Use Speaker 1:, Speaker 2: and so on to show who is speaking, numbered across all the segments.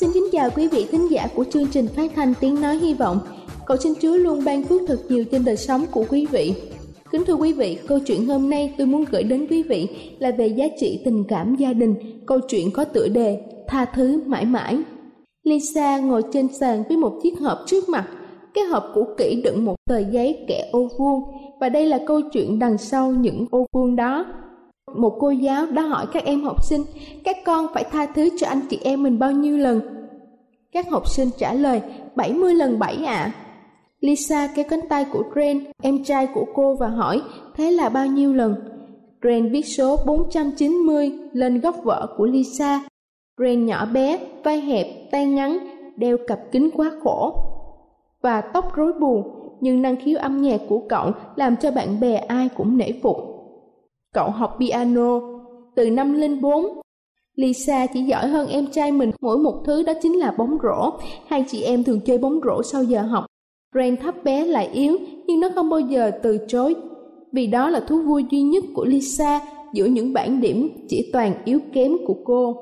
Speaker 1: Xin kính chào quý vị thính giả của chương trình phát thanh tiếng nói hy vọng. Cầu xin Chúa luôn ban phước thật nhiều trên đời sống của quý vị. Kính thưa quý vị, câu chuyện hôm nay tôi muốn gửi đến quý vị là về giá trị tình cảm gia đình. Câu chuyện có tựa đề Tha thứ mãi mãi. Lisa ngồi trên sàn với một chiếc hộp trước mặt. Cái hộp cũ kỹ đựng một tờ giấy kẻ ô vuông và đây là câu chuyện đằng sau những ô vuông đó. Một cô giáo đã hỏi các em học sinh, các con phải tha thứ cho anh chị em mình bao nhiêu lần? Các học sinh trả lời 70 lần 7 ạ. À. Lisa kéo cánh tay của Ren, em trai của cô và hỏi thế là bao nhiêu lần? Ren viết số 490 lên góc vợ của Lisa. Ren nhỏ bé, vai hẹp, tay ngắn, đeo cặp kính quá khổ và tóc rối bù, nhưng năng khiếu âm nhạc của cậu làm cho bạn bè ai cũng nể phục. Cậu học piano từ năm lên bốn. Lisa chỉ giỏi hơn em trai mình mỗi một thứ đó chính là bóng rổ. Hai chị em thường chơi bóng rổ sau giờ học. Ren thấp bé lại yếu, nhưng nó không bao giờ từ chối vì đó là thú vui duy nhất của Lisa, giữa những bản điểm chỉ toàn yếu kém của cô.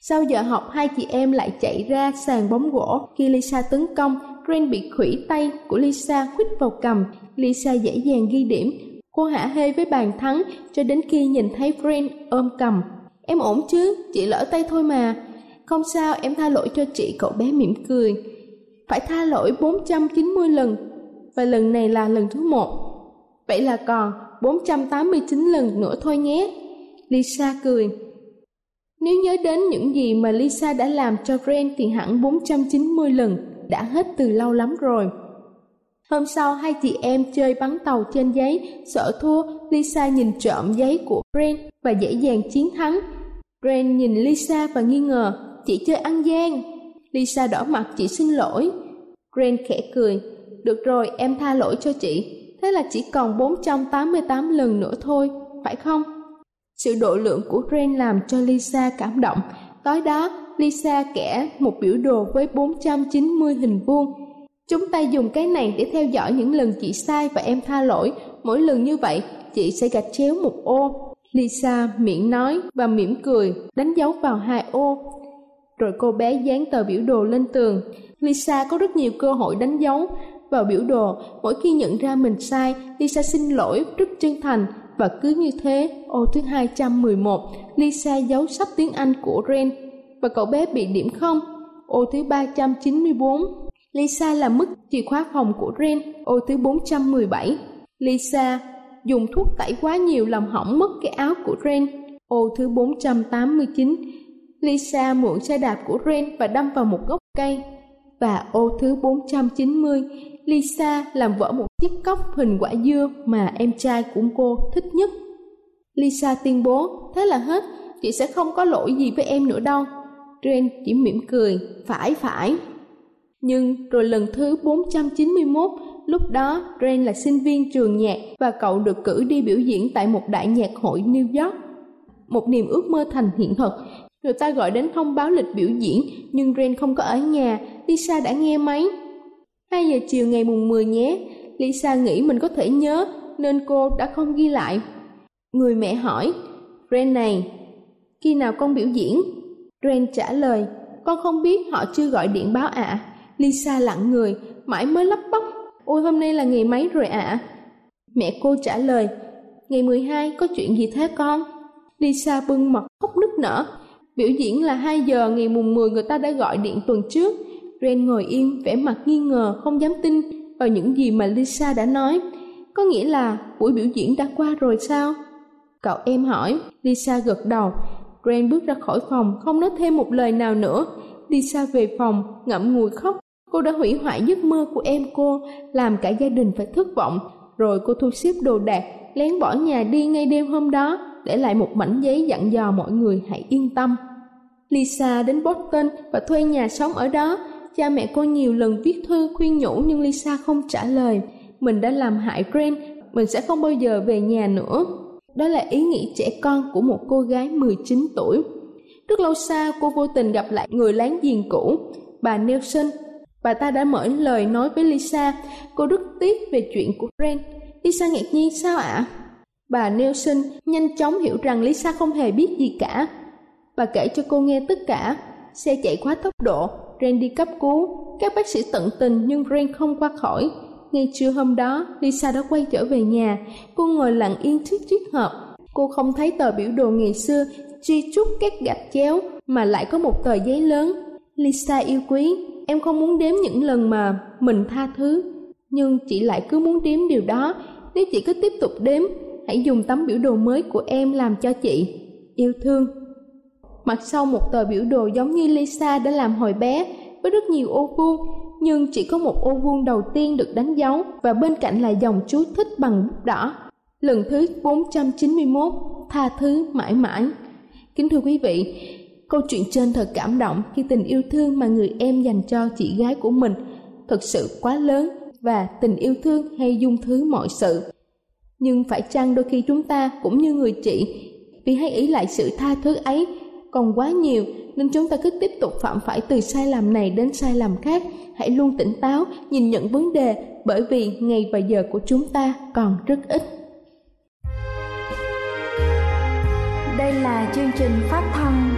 Speaker 1: Sau giờ học, hai chị em lại chạy ra sàn bóng gỗ khi Lisa tấn công Ren bị khủy tay của Lisa quýt vào cầm Lisa dễ dàng ghi điểm Cô hả hê với bàn thắng cho đến khi nhìn thấy Ren ôm cầm Em ổn chứ, chị lỡ tay thôi mà. Không sao, em tha lỗi cho chị, cậu bé mỉm cười. Phải tha lỗi 490 lần, và lần này là lần thứ một. Vậy là còn 489 lần nữa thôi nhé. Lisa cười. Nếu nhớ đến những gì mà Lisa đã làm cho Ren thì hẳn 490 lần đã hết từ lâu lắm rồi. Hôm sau hai chị em chơi bắn tàu trên giấy, sợ thua, Lisa nhìn trộm giấy của Brent và dễ dàng chiến thắng. Brent nhìn Lisa và nghi ngờ, chị chơi ăn gian. Lisa đỏ mặt chị xin lỗi. Brent khẽ cười, được rồi em tha lỗi cho chị, thế là chỉ còn 488 lần nữa thôi, phải không? Sự độ lượng của Brent làm cho Lisa cảm động. Tối đó, Lisa kẻ một biểu đồ với 490 hình vuông. Chúng ta dùng cái này để theo dõi những lần chị sai và em tha lỗi. Mỗi lần như vậy, chị sẽ gạch chéo một ô. Lisa miệng nói và mỉm cười, đánh dấu vào hai ô. Rồi cô bé dán tờ biểu đồ lên tường. Lisa có rất nhiều cơ hội đánh dấu vào biểu đồ. Mỗi khi nhận ra mình sai, Lisa xin lỗi rất chân thành. Và cứ như thế, ô thứ 211, Lisa giấu sách tiếng Anh của Ren. Và cậu bé bị điểm không? Ô thứ 394, Lisa làm mất chìa khóa phòng của Ren. Ô thứ 417, Lisa dùng thuốc tẩy quá nhiều làm hỏng mất cái áo của Ren. Ô thứ 489, Lisa mượn xe đạp của Ren và đâm vào một gốc cây. Và ô thứ 490, Lisa làm vỡ một chiếc cốc hình quả dưa mà em trai của cô thích nhất. Lisa tuyên bố, thế là hết, chị sẽ không có lỗi gì với em nữa đâu. Ren chỉ mỉm cười, phải phải. Nhưng rồi lần thứ 491, lúc đó Ren là sinh viên trường nhạc và cậu được cử đi biểu diễn tại một đại nhạc hội New York. Một niềm ước mơ thành hiện thực. Người ta gọi đến thông báo lịch biểu diễn, nhưng Ren không có ở nhà, Lisa đã nghe máy. 2 giờ chiều ngày mùng 10 nhé, Lisa nghĩ mình có thể nhớ nên cô đã không ghi lại. Người mẹ hỏi, Ren này, khi nào con biểu diễn? Ren trả lời, con không biết họ chưa gọi điện báo ạ. À. Lisa lặng người, mãi mới lắp bắp, ôi hôm nay là ngày mấy rồi ạ? À? Mẹ cô trả lời, ngày 12 có chuyện gì thế con? Lisa bưng mặt khóc nức nở. Biểu diễn là 2 giờ ngày mùng 10 người ta đã gọi điện tuần trước. Ren ngồi im, vẻ mặt nghi ngờ, không dám tin vào những gì mà Lisa đã nói. Có nghĩa là buổi biểu diễn đã qua rồi sao? Cậu em hỏi, Lisa gật đầu. Ren bước ra khỏi phòng, không nói thêm một lời nào nữa. Lisa về phòng, ngậm ngùi khóc. Cô đã hủy hoại giấc mơ của em cô, làm cả gia đình phải thất vọng. Rồi cô thu xếp đồ đạc, lén bỏ nhà đi ngay đêm hôm đó, để lại một mảnh giấy dặn dò mọi người hãy yên tâm. Lisa đến Boston và thuê nhà sống ở đó. Cha mẹ cô nhiều lần viết thư khuyên nhủ nhưng Lisa không trả lời. Mình đã làm hại Grant, mình sẽ không bao giờ về nhà nữa. Đó là ý nghĩ trẻ con của một cô gái 19 tuổi. Rất lâu sau, cô vô tình gặp lại người láng giềng cũ, bà Nelson. Bà ta đã mở lời nói với Lisa, cô rất tiếc về chuyện của Ren. Lisa ngạc nhiên sao ạ? Bà Nelson nhanh chóng hiểu rằng Lisa không hề biết gì cả. Bà kể cho cô nghe tất cả. Xe chạy quá tốc độ, Ren đi cấp cứu. Các bác sĩ tận tình nhưng Ren không qua khỏi. Ngay trưa hôm đó, Lisa đã quay trở về nhà. Cô ngồi lặng yên trước chiếc hộp. Cô không thấy tờ biểu đồ ngày xưa truy trúc các gạch chéo mà lại có một tờ giấy lớn. Lisa yêu quý, em không muốn đếm những lần mà mình tha thứ. Nhưng chị lại cứ muốn đếm điều đó. Nếu chị cứ tiếp tục đếm, hãy dùng tấm biểu đồ mới của em làm cho chị. Yêu thương. Mặt sau một tờ biểu đồ giống như Lisa đã làm hồi bé, với rất nhiều ô vuông, nhưng chỉ có một ô vuông đầu tiên được đánh dấu và bên cạnh là dòng chú thích bằng bút đỏ. Lần thứ 491, tha thứ mãi mãi. Kính thưa quý vị, câu chuyện trên thật cảm động khi tình yêu thương mà người em dành cho chị gái của mình thật sự quá lớn và tình yêu thương hay dung thứ mọi sự. Nhưng phải chăng đôi khi chúng ta cũng như người chị vì hay ý lại sự tha thứ ấy còn quá nhiều nên chúng ta cứ tiếp tục phạm phải từ sai lầm này đến sai lầm khác hãy luôn tỉnh táo, nhìn nhận vấn đề bởi vì ngày và giờ của chúng ta còn rất ít
Speaker 2: đây là chương trình phát thanh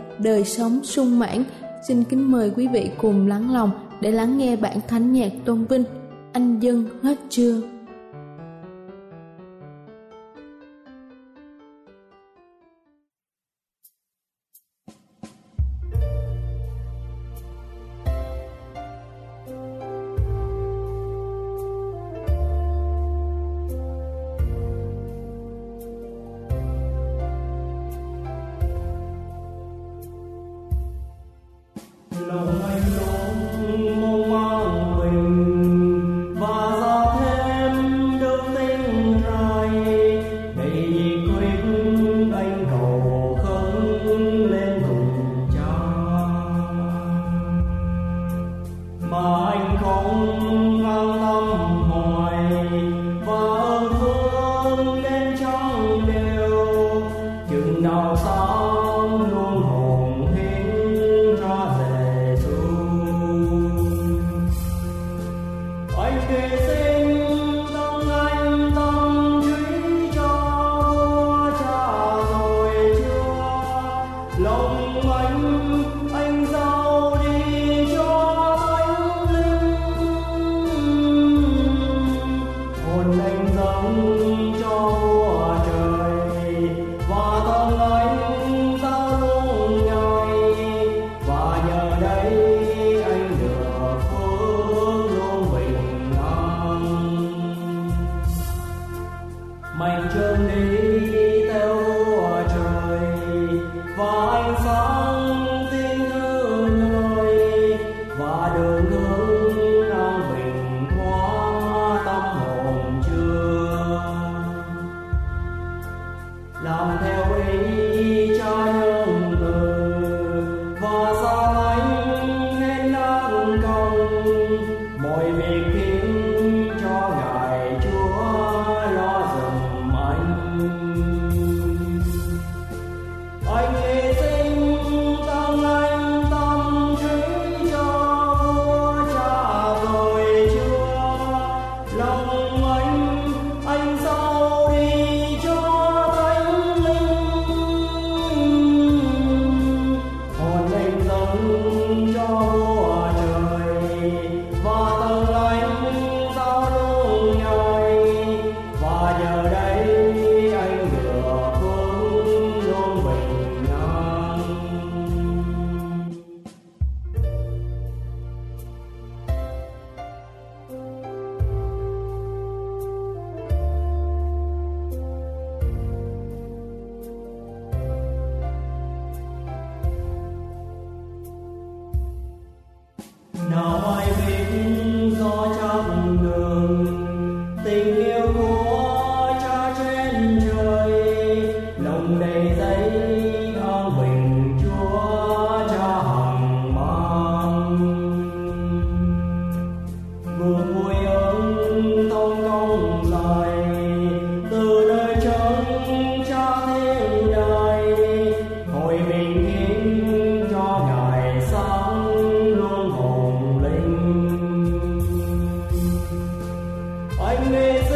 Speaker 1: Đời sống sung mãn, xin kính mời quý vị cùng lắng lòng để lắng nghe bản thánh nhạc tôn vinh Anh dân hết chưa?
Speaker 3: don't know. I made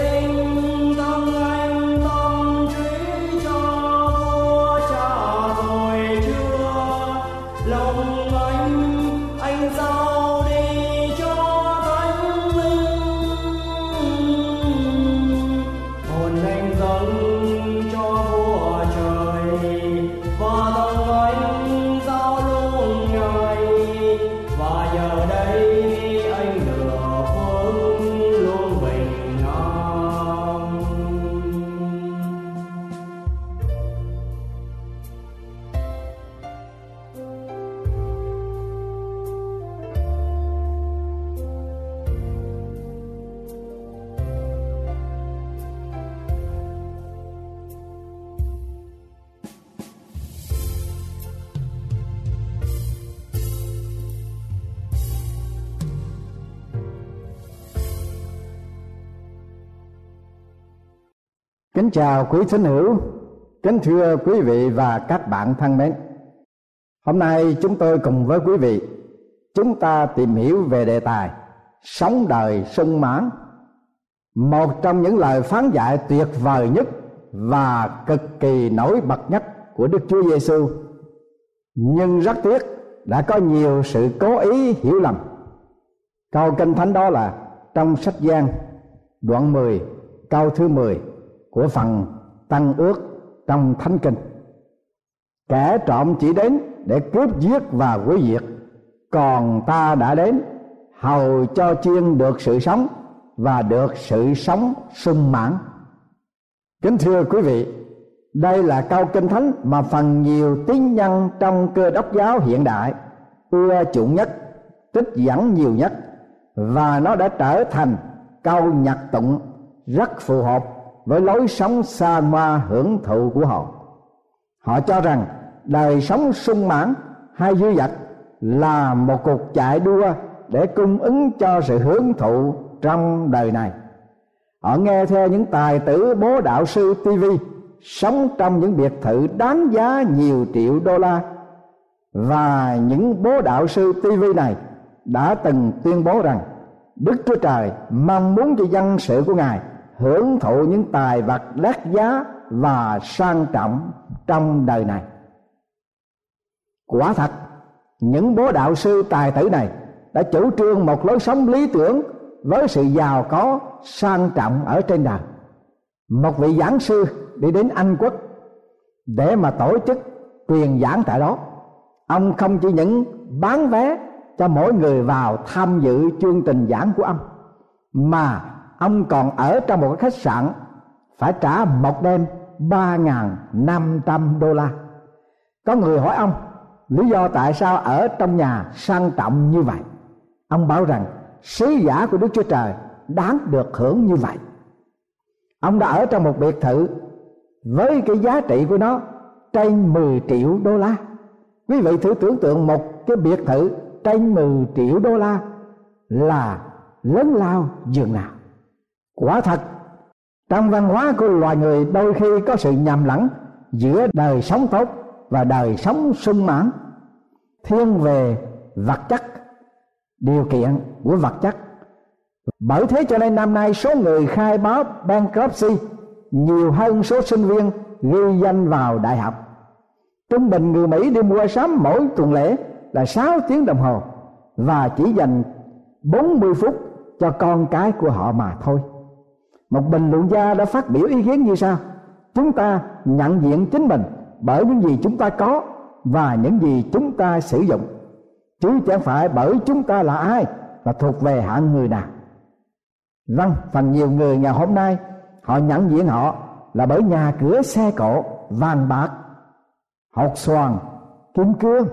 Speaker 3: Kính chào quý thính hữu, kính thưa quý vị và các bạn thân mến. Hôm nay chúng tôi cùng với quý vị chúng ta tìm hiểu về đề tài sống đời sung mãn. Một trong những lời phán dạy tuyệt vời nhất và cực kỳ nổi bật nhất của Đức Chúa Giêsu. Nhưng rất tiếc đã có nhiều sự cố ý hiểu lầm. Câu kinh thánh đó là trong sách Giăng đoạn 10 câu thứ 10 của phần tăng ước trong thánh kinh. Kẻ trộm chỉ đến để cướp giết và quấy diệt. Còn ta đã đến, hầu cho chiên được sự sống và được sự sống sung mãn. Kính thưa quý vị, đây là câu kinh thánh mà phần nhiều tín nhân trong cơ đốc giáo hiện đại ưa chuộng nhất, trích dẫn nhiều nhất. Và nó đã trở thành câu nhạc tụng rất phù hợp với lối sống xa hoa hưởng thụ của họ. Họ cho rằng đời sống sung mãn hay dư dật là một cuộc chạy đua để cung ứng cho sự hưởng thụ trong đời này. Họ nghe theo những tài tử bố đạo sư tv sống trong những biệt thự đáng giá nhiều triệu đô la. Và những bố đạo sư tv này đã từng tuyên bố rằng đức chúa trời mong muốn cho dân sự của ngài hưởng thụ những tài vật đắt giá và sang trọng trong đời này. Quả thật, những bố đạo sư tài tử này đã chủ trương một lối sống lý tưởng với sự giàu có, sang trọng ở trên đời. Một vị giảng sư đi đến anh quốc để mà tổ chức truyền giảng tại đó. Ông không chỉ những bán vé cho mỗi người vào tham dự chương trình giảng của ông, mà ông còn ở trong một cái khách sạn phải trả một đêm ba ngàn năm trăm đô la. Có người hỏi ông, lý do tại sao ở trong nhà sang trọng như vậy? Ông bảo rằng, sứ giả của đức chúa trời đáng được hưởng như vậy. Ông đã ở trong một biệt thự với cái giá trị của nó trên 10 triệu đô la. Quý vị thử tưởng tượng một cái biệt thự trên 10 triệu đô la là lớn lao dường nào quả thật, trong văn hóa của loài người đôi khi có sự nhầm lẫn giữa đời sống tốt và đời sống sung mãn. Thiên về vật chất, điều kiện của vật chất. Bởi thế cho nên năm nay số người khai báo bankruptcy nhiều hơn số sinh viên ghi danh vào đại học. Trung bình người mỹ đi mua sắm mỗi tuần lễ là 6 tiếng đồng hồ và chỉ dành 40 phút cho con cái của họ mà thôi một bình luận gia đã phát biểu ý kiến như sau. Chúng ta nhận diện chính mình bởi những gì chúng ta có và những gì chúng ta sử dụng. Chứ chẳng phải bởi chúng ta là ai và thuộc về hạng người nào. Vâng phần nhiều người ngày hôm nay, họ nhận diện họ là bởi nhà cửa xe cộ, vàng bạc, hột xoàn, kim cương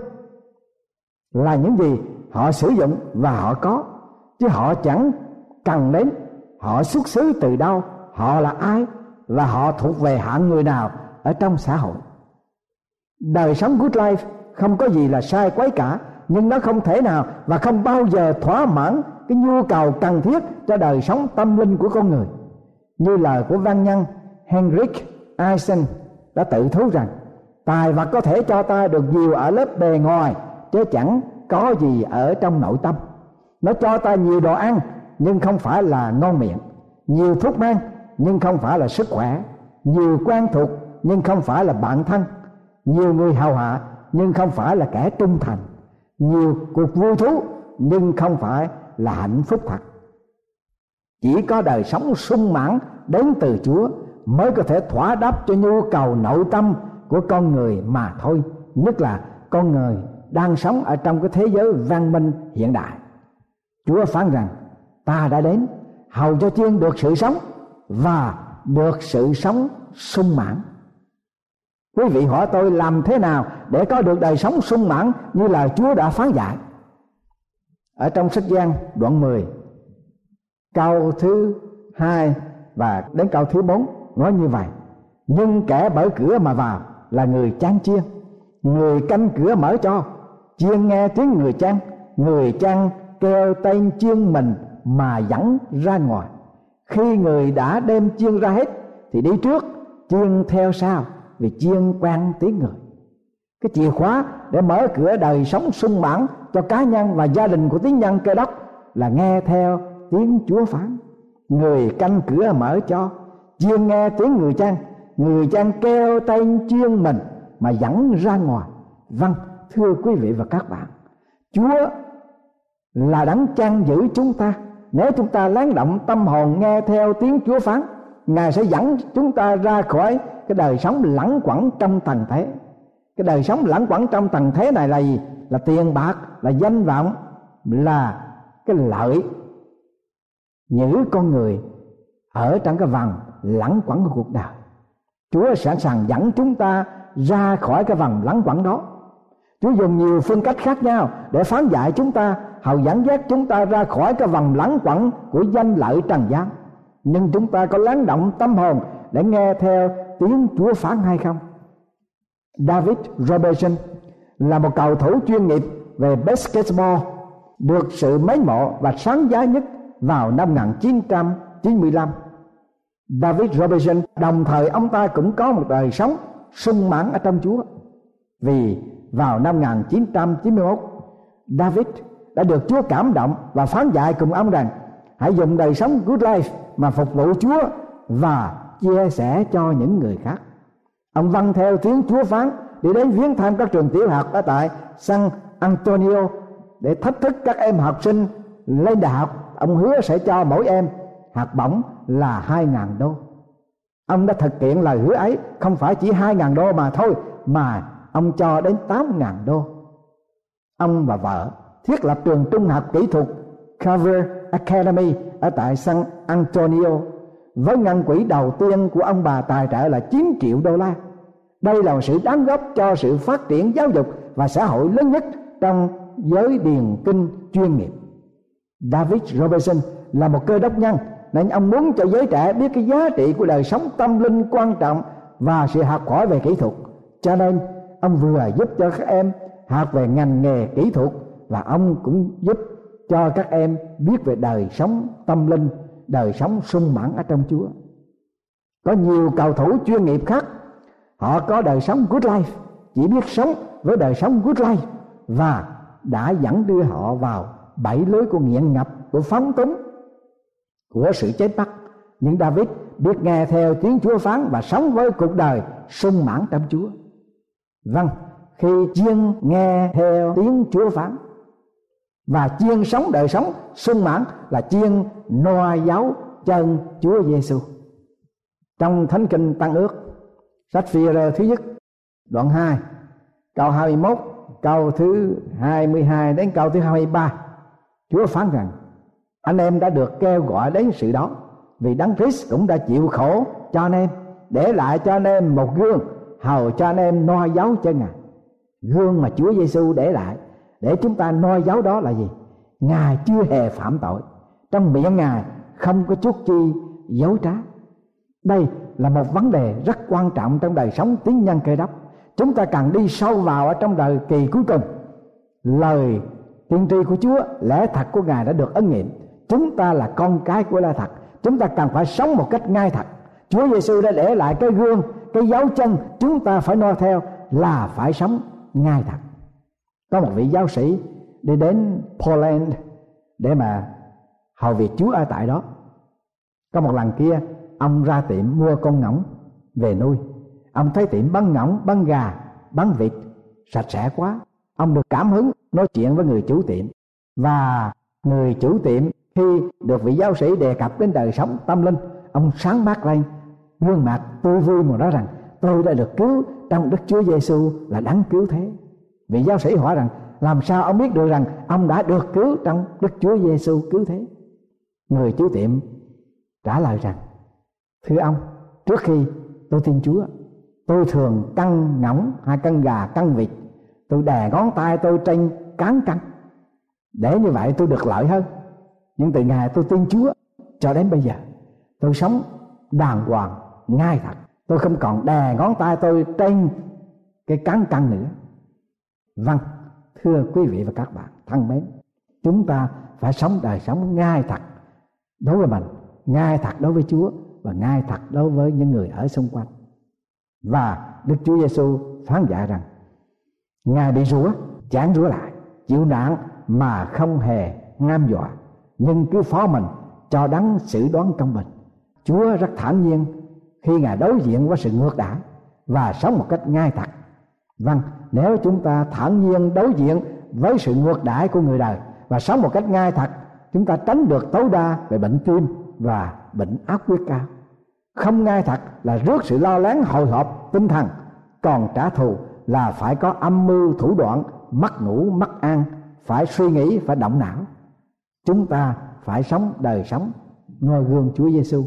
Speaker 3: là những gì họ sử dụng và họ có. Chứ họ chẳng cần đến họ xuất xứ từ đâu? Họ là ai? Và họ thuộc về hạng người nào ở trong xã hội? Đời sống good life không có gì là sai quấy cả, nhưng nó không thể nào và không bao giờ thỏa mãn cái nhu cầu cần thiết cho đời sống tâm linh của con người. Như lời của văn nhân Henrik Eisen đã tự thú rằng, tài vật có thể cho ta được nhiều ở lớp bề ngoài, chứ chẳng có gì ở trong nội tâm. Nó cho ta nhiều đồ ăn nhưng không phải là ngon miệng. Nhiều thuốc men nhưng không phải là sức khỏe. Nhiều quan thuộc, nhưng không phải là bạn thân. Nhiều người hào hạ, nhưng không phải là kẻ trung thành. Nhiều cuộc vui thú, nhưng không phải là hạnh phúc thật. Chỉ có đời sống sung mãn đến từ chúa mới có thể thỏa đáp cho nhu cầu nội tâm của con người mà thôi. Nhất là con người đang sống ở trong cái thế giới văn minh hiện đại. Chúa phán rằng ta đã đến, hầu cho chiên được sự sống và được sự sống sung mãn. Quý vị hỏi tôi làm thế nào để có được đời sống sung mãn như là chúa đã phán dạy? Ở trong sách Giăng đoạn 10 câu thứ hai và đến câu thứ bốn nói như vậy. Nhưng kẻ mở cửa mà vào là người chán chiên, người canh cửa mở cho. Chiên nghe tiếng người chăn người chăn kêu tên chiên mình mà dẫn ra ngoài. Khi người đã đem chiên ra hết, thì đi trước, chiên theo sau, vì chiên quan tiếng người. Cái chìa khóa để mở cửa đời sống sung mãn cho cá nhân và gia đình của tiếng nhân cơ đốc là nghe theo tiếng chúa phán. Người canh cửa mở cho, chiên nghe tiếng người chăn. Người chăn kêu tên chiên mình mà dẫn ra ngoài. Vâng thưa quý vị và các bạn, chúa là đấng chăn giữ chúng ta nếu chúng ta lắng động tâm hồn, nghe theo tiếng chúa phán, ngài sẽ dẫn chúng ta ra khỏi cái đời sống lẳng quẩn trong tầng thế. Cái đời sống lẳng quẩn trong tầng thế này là gì? Là tiền bạc, là danh vọng, là cái lợi giữ con người ở trong cái vòng lẳng quẩn của cuộc đời. Chúa sẵn sàng dẫn chúng ta ra khỏi cái vòng lẳng quẩn đó. Chúa dùng nhiều phương cách khác nhau để phán dạy chúng ta hầu dẫn dắt chúng ta ra khỏi cái vòng lẳng quẩn của danh lợi trần gian nhưng chúng ta có lắng động tâm hồn để nghe theo tiếng chúa phán hay không David Robertson là một cầu thủ chuyên nghiệp về basketball được sự mến mộ và sáng giá nhất vào năm 1995. David Robertson đồng thời ông ta cũng có một đời sống sung mãn ở trong Chúa. Vì vào năm 1991, David đã được Chúa cảm động và phán dạy cùng ông rằng, hãy dùng đời sống good life mà phục vụ Chúa và chia sẻ cho những người khác. Ông vâng theo tiếng chúa phán đi đến viếng thăm các trường tiểu học ở tại San Antonio để thách thức các em học sinh lên đại học. Ông hứa sẽ cho mỗi em hạt bổng là hai ngàn đô. Ông đã thực hiện lời hứa ấy, không phải chỉ hai ngàn đô mà thôi, mà ông cho đến tám ngàn đô. Ông và vợ thiết lập trường trung học kỹ thuật Carver Academy ở tại San Antonio với ngân quỹ đầu tiên của ông bà tài trợ là 9 triệu đô la. Đây là một sự đóng góp cho sự phát triển giáo dục và xã hội lớn nhất trong giới điền kinh chuyên nghiệp. David Robertson là một cơ đốc nhân, nên ông muốn cho giới trẻ biết cái giá trị của đời sống tâm linh quan trọng và sự học hỏi về kỹ thuật. Cho nên, ông vừa giúp cho các em học về ngành nghề kỹ thuật và ông cũng giúp cho các em biết về đời sống tâm linh đời sống sung mãn ở trong chúa có nhiều cầu thủ chuyên nghiệp khác họ có đời sống good life chỉ biết sống với đời sống good life và đã dẫn đưa họ vào bảy lưới của nghiện ngập của phóng túng của sự chết bắt nhưng David biết nghe theo tiếng Chúa phán và sống với cuộc đời sung mãn trong Chúa. Vâng, khi chiên nghe theo tiếng Chúa phán và chiên sống đời sống sung mãn là chiên noa giáo chân Chúa Giêsu. Trong Thánh Kinh Tăng Ước, sách phi rơ thứ nhất, đoạn 2, câu 21, câu thứ 22 đến câu thứ 23, Chúa phán rằng anh em đã được kêu gọi đến sự đó vì Đấng Christ cũng đã chịu khổ cho anh em để lại cho anh em một gương hầu cho anh em noi giáo chân ngài gương mà Chúa Giêsu để lại để chúng ta noi giáo đó là gì? Ngài chưa hề phạm tội. Trong miệng ngài không có chút chi dấu trá. Đây là một vấn đề rất quan trọng trong đời sống tiếng nhân cây đốc. Chúng ta cần đi sâu vào ở trong đời kỳ cuối cùng. Lời tiên tri của Chúa, lẽ thật của ngài đã được ấn nghiệm. Chúng ta là con cái của lẽ thật. Chúng ta cần phải sống một cách ngay thật. Chúa Giêsu đã để lại cái gương, cái dấu chân, chúng ta phải noi theo là phải sống ngay thật có một vị giáo sĩ đi đến Poland để mà hầu việc Chúa ở tại đó. Có một lần kia, ông ra tiệm mua con ngỗng về nuôi. Ông thấy tiệm bán ngỗng, bán gà, bán vịt sạch sẽ quá. Ông được cảm hứng nói chuyện với người chủ tiệm. Và người chủ tiệm khi được vị giáo sĩ đề cập đến đời sống tâm linh, ông sáng mắt lên, gương mặt tươi vui mà nói rằng, tôi đã được cứu trong đức chúa giêsu là đáng cứu thế vị giáo sĩ hỏi rằng, làm sao ông biết được rằng ông đã được cứu trong đức chúa giêsu cứu thế? Người chủ tiệm trả lời rằng, thưa ông, trước khi tôi tin chúa, tôi thường căng ngỗng hay căng gà căng vịt. Tôi đè ngón tay tôi trên cán căng để như vậy tôi được lợi hơn. Nhưng từ ngày tôi tin chúa cho đến bây giờ, tôi sống đàng hoàng, ngay thật. Tôi không còn đè ngón tay tôi trên cái cán căng nữa vâng thưa quý vị và các bạn, thân mến, chúng ta phải sống đời sống ngay thật đối với mình ngay thật đối với chúa và ngay thật đối với những người ở xung quanh. Và đức chúa giêsu phán dạy rằng, ngài bị rủa, chán rủa lại, chịu nạn mà không hề ngam dọa, nhưng cứ phó mình cho đắng xử đoán công bình. Chúa rất thản nhiên khi ngài đối diện với sự ngược đãi và sống một cách ngay thật vâng nếu chúng ta thản nhiên đối diện với sự ngược đãi của người đời và sống một cách ngay thật, chúng ta tránh được tối đa về bệnh tim và bệnh áp huyết cao. Không ngay thật là rước sự lo lắng hồi hộp tinh thần, còn trả thù là phải có âm mưu thủ đoạn, mất ngủ, mất ăn phải suy nghĩ, phải động não. Chúng ta phải sống đời sống noi gương Chúa Giêsu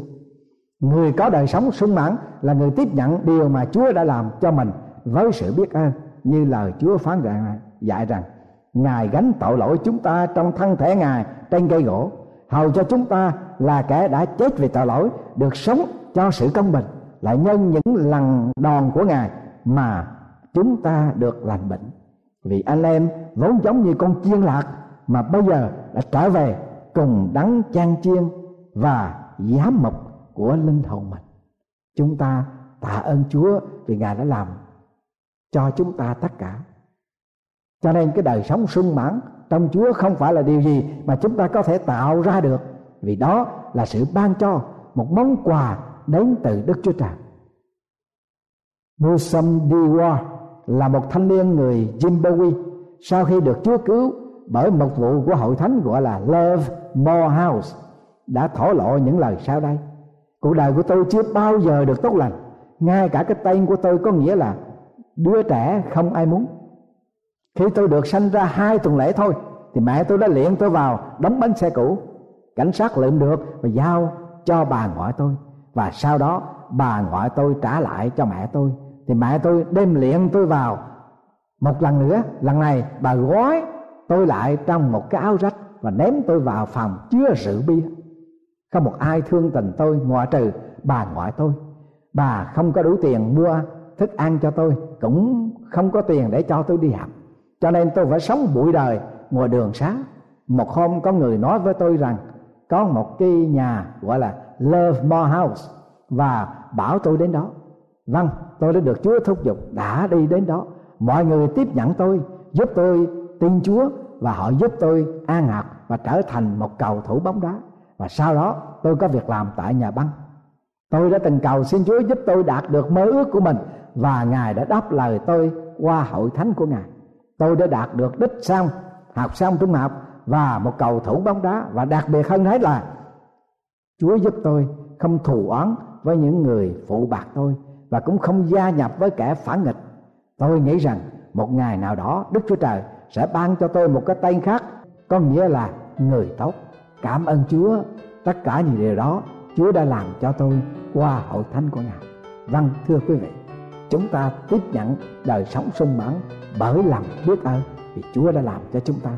Speaker 3: người có đời sống sung mãn là người tiếp nhận điều mà Chúa đã làm cho mình với sự biết ơn như lời Chúa phán rằng dạy rằng, Ngài gánh tội lỗi chúng ta trong thân thể Ngài trên cây gỗ. Hầu cho chúng ta là kẻ đã chết vì tội lỗi, được sống cho sự công bình lại nhân những lần đòn của Ngài mà chúng ta được lành bệnh. Vì anh em vốn giống như con chiên lạc mà bây giờ đã trở về cùng đắng chan chiên và giám mục của linh hồn mình. Chúng ta tạ ơn chúa vì ngài đã làm cho chúng ta tất cả. Cho nên cái đời sống sung mãn trong chúa không phải là điều gì mà chúng ta có thể tạo ra được. Vì đó là sự ban cho một món quà đến từ đức chúa trời. Musam Diwa là một thanh niên người Zimbabwe. Sau khi được Chúa cứu bởi một vụ của hội thánh gọi là Love More House, đã thổ lộ những lời sau đây. Cuộc đời của tôi chưa bao giờ được tốt lành. Ngay cả cái tên của tôi có nghĩa là đứa trẻ không ai muốn. Khi tôi được sanh ra hai tuần lễ thôi, thì mẹ tôi đã luyện tôi vào đóng bánh xe cũ. Cảnh sát lượm được và giao cho bà ngoại tôi. Và sau đó, bà ngoại tôi trả lại cho mẹ tôi. Thì mẹ tôi đem luyện tôi vào. Một lần nữa, lần này, bà gói tôi lại trong một cái áo rách và ném tôi vào phòng chứa rượu bia. Không một ai thương tình tôi, ngoại trừ bà ngoại tôi. Bà không có đủ tiền mua thức ăn cho tôi, cũng không có tiền để cho tôi đi học. Cho nên tôi phải sống bụi đời ngoài đường xá. Một hôm có người nói với tôi rằng, có một cái nhà gọi là Love More House và bảo tôi đến đó. Vâng tôi đã được Chúa thúc giục, đã đi đến đó. Mọi người tiếp nhận tôi, giúp tôi tin Chúa, và họ giúp tôi an lạc và trở thành một cầu thủ bóng đá. Và sau đó, tôi có việc làm tại nhà băng. Tôi đã từng cầu xin Chúa giúp tôi đạt được mơ ước của mình và Ngài đã đáp lời tôi qua hội thánh của Ngài. Tôi đã đạt được đích xong học xong trung học và một cầu thủ bóng đá. Và đặc biệt hơn hết là, Chúa giúp tôi không thù oán với những người phụ bạc tôi và cũng không gia nhập với kẻ phản nghịch. Tôi nghĩ rằng một ngày nào đó Đức Chúa Trời sẽ ban cho tôi một cái tên khác, có nghĩa là người tốt. Cảm ơn Chúa, tất cả những điều đó Chúa đã làm cho tôi qua hội thánh của Ngài. Vâng thưa quý vị chúng ta tiếp nhận đời sống sung mãn bởi lòng biết ơn vì Chúa đã làm cho chúng ta.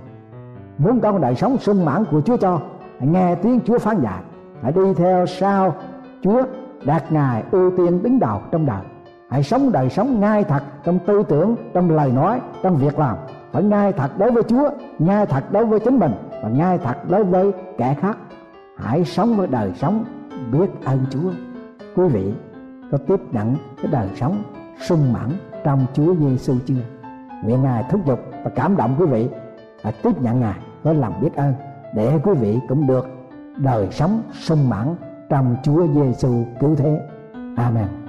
Speaker 3: Muốn có một đời sống sung mãn của Chúa cho, hãy nghe tiếng Chúa phán dạy. Hãy đi theo sau Chúa, đạt Ngài ưu tiên đứng đầu trong đời. Hãy sống đời sống ngay thật trong tư tưởng, trong lời nói, trong việc làm. Phải ngay thật đối với Chúa, ngay thật đối với chính mình và ngay thật đối với kẻ khác. Hãy sống với đời sống biết ơn Chúa. Quý vị có tiếp nhận cái đời sống, sung mãn trong Chúa Giêsu chưa nguyện Ngài thúc giục và cảm động quý vị và tiếp nhận Ngài với lòng biết ơn để quý vị cũng được đời sống sung mãn trong Chúa Giêsu cứu thế. Amen.